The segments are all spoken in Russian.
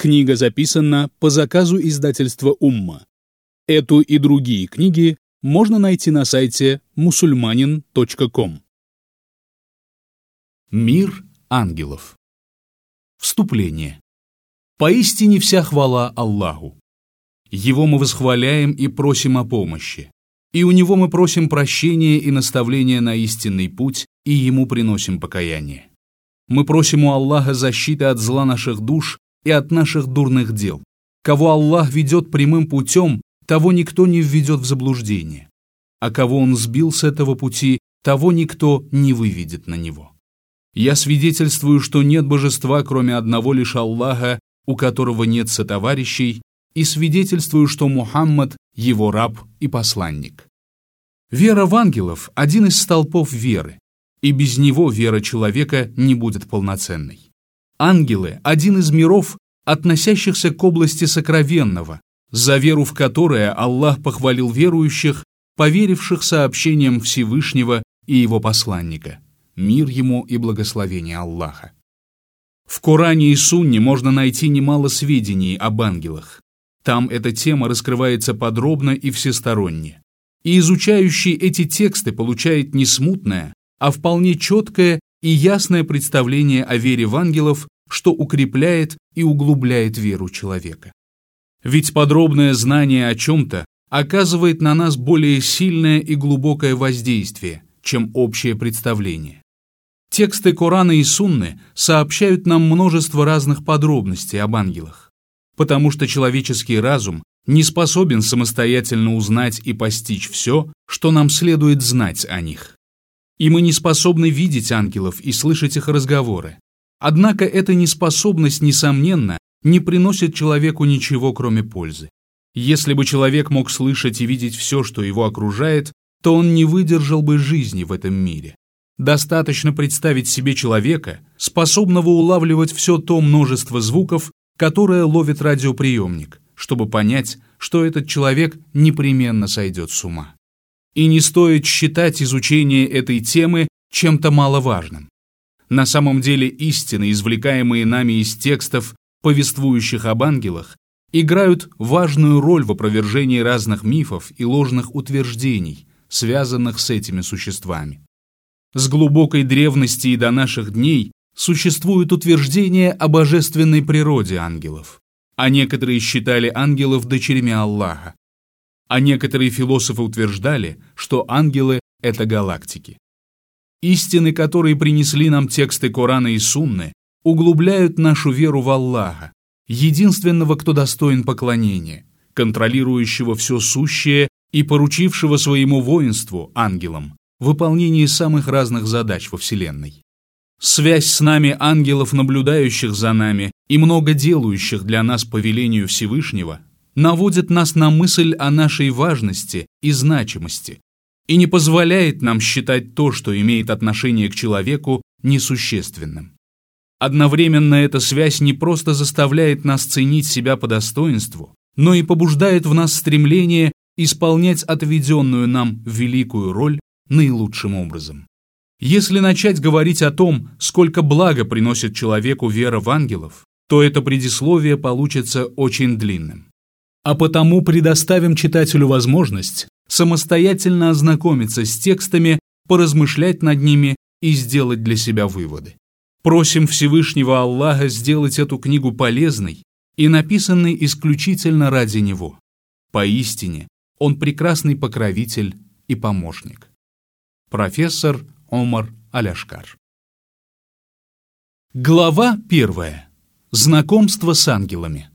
Книга записана по заказу издательства «Умма». Эту и другие книги можно найти на сайте musulmanin.com. Мир ангелов. Вступление. Поистине вся хвала Аллаху. Его мы восхваляем и просим о помощи. И у Него мы просим прощения и наставления на истинный путь, и Ему приносим покаяние. Мы просим у Аллаха защиты от зла наших душ и от наших дурных дел. Кого Аллах ведет прямым путем, того никто не введет в заблуждение. А кого Он сбил с этого пути, того никто не выведет на него. Я свидетельствую, что нет божества, кроме одного лишь Аллаха, у которого нет сотоварищей, и свидетельствую, что Мухаммад – его раб и посланник. Вера в ангелов – один из столпов веры, и без него вера человека не будет полноценной. Ангелы – один из миров, относящихся к области сокровенного, за веру в которое Аллах похвалил верующих, поверивших сообщениям Всевышнего и его посланника. Мир ему и благословение Аллаха. В Коране и Сунне можно найти немало сведений об ангелах. Там эта тема раскрывается подробно и всесторонне. И изучающий эти тексты получает не смутное, а вполне четкое и ясное представление о вере в ангелов, что укрепляет и углубляет веру человека. Ведь подробное знание о чем-то оказывает на нас более сильное и глубокое воздействие, чем общее представление. Тексты Корана и Сунны сообщают нам множество разных подробностей об ангелах, потому что человеческий разум не способен самостоятельно узнать и постичь все, что нам следует знать о них. И мы не способны видеть ангелов и слышать их разговоры. Однако эта неспособность, несомненно, не приносит человеку ничего, кроме пользы. Если бы человек мог слышать и видеть все, что его окружает, то он не выдержал бы жизни в этом мире. Достаточно представить себе человека, способного улавливать все то множество звуков, которое ловит радиоприемник, чтобы понять, что этот человек непременно сойдет с ума. И не стоит считать изучение этой темы чем-то маловажным. На самом деле истины, извлекаемые нами из текстов, повествующих об ангелах, играют важную роль в опровержении разных мифов и ложных утверждений, связанных с этими существами. С глубокой древности и до наших дней существуют утверждения о божественной природе ангелов, а некоторые считали ангелов дочерьми Аллаха, а некоторые философы утверждали, что ангелы — это галактики. Истины, которые принесли нам тексты Корана и Сунны, углубляют нашу веру в Аллаха, единственного, кто достоин поклонения, контролирующего все сущее и поручившего своему воинству, ангелам, выполнении самых разных задач во Вселенной. Связь с нами ангелов, наблюдающих за нами и много делающих для нас по велению Всевышнего, наводит нас на мысль о нашей важности и значимости и не позволяет нам считать то, что имеет отношение к человеку, несущественным. Одновременно эта связь не просто заставляет нас ценить себя по достоинству, но и побуждает в нас стремление исполнять отведенную нам великую роль наилучшим образом. Если начать говорить о том, сколько блага приносит человеку вера в ангелов, то это предисловие получится очень длинным. А потому предоставим читателю возможность самостоятельно ознакомиться с текстами, поразмышлять над ними и сделать для себя выводы. Просим Всевышнего Аллаха сделать эту книгу полезной и написанной исключительно ради Него. Поистине, Он прекрасный покровитель и помощник. Профессор Омар Аляшкар. Глава первая. Знакомство с ангелами.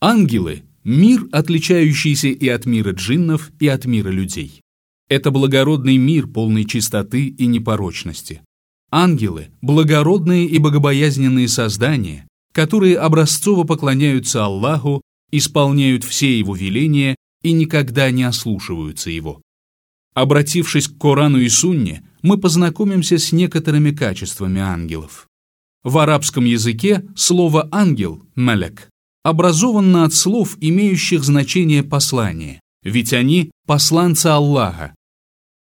Ангелы – мир, отличающийся и от мира джиннов, и от мира людей. Это благородный мир, полный чистоты и непорочности. Ангелы – благородные и богобоязненные создания, которые образцово поклоняются Аллаху, исполняют все Его веления и никогда не ослушиваются Его. Обратившись к Корану и Сунне, мы познакомимся с некоторыми качествами ангелов. В арабском языке слово «ангел» – «мелек» образовано от слов, имеющих значение послания, ведь они – посланцы Аллаха.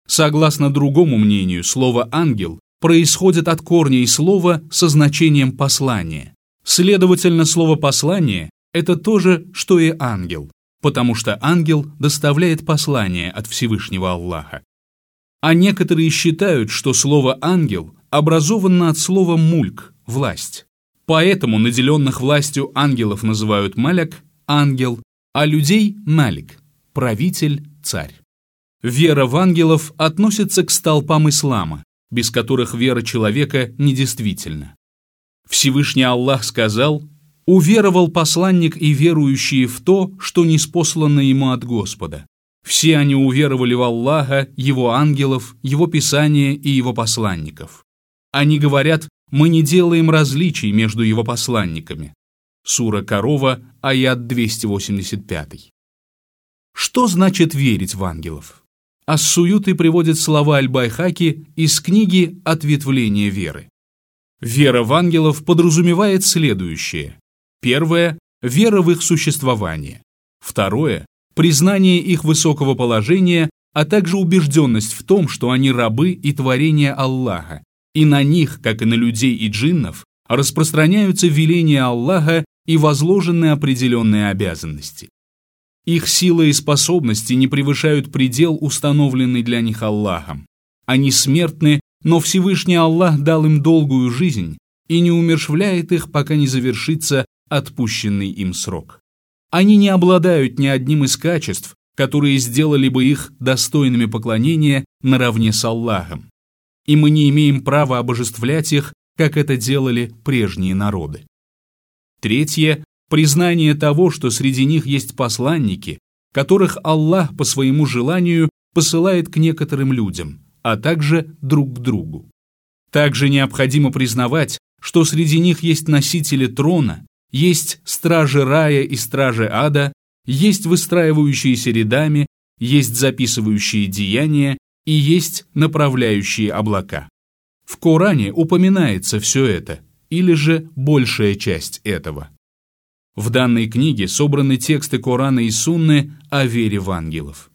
Согласно другому мнению, слово «ангел» происходит от корня и слова со значением послания. Следовательно, слово «послание» — это то же, что и ангел, потому что ангел доставляет послание от Всевышнего Аллаха. А некоторые считают, что слово «ангел» образовано от слова «мульк» — «власть». Поэтому наделенных властью ангелов называют маляк – ангел, а людей – малик – правитель, царь. Вера в ангелов относится к столпам ислама, без которых вера человека недействительна. Всевышний Аллах сказал «Уверовал посланник и верующие в то, что неспослано ему от Господа. Все они уверовали в Аллаха, Его ангелов, Его Писание и Его посланников. Они говорят, мы не делаем различий между Его посланниками». Сура Корова, аят 285. Что значит верить в ангелов? Ас-Суюты приводит слова Аль-Байхаки из книги «Ответвление веры». Вера в ангелов подразумевает следующее. Первое – вера в их существование. Второе – признание их высокого положения, а также убежденность в том, что они рабы и творения Аллаха, и на них, как и на людей и джиннов, распространяются веления Аллаха и возложенные определенные обязанности. Их сила и способности не превышают предел, установленный для них Аллахом. Они смертны, но Всевышний Аллах дал им долгую жизнь и не умершвляет их, пока не завершится отпущенный им срок. Они не обладают ни одним из качеств, которые сделали бы их достойными поклонения наравне с Аллахом. И мы не имеем права обожествлять их, как это делали прежние народы. Третье признание того, что среди них есть посланники, которых Аллах по своему желанию посылает к некоторым людям, а также друг к другу. Также необходимо признавать, что среди них есть носители трона, есть стражи рая и стражи ада, есть выстраивающиеся рядами, есть записывающие деяния и есть направляющие облака. В Коране упоминается все это, или же большая часть этого. В данной книге собраны тексты Корана и Сунны о вере в ангелов.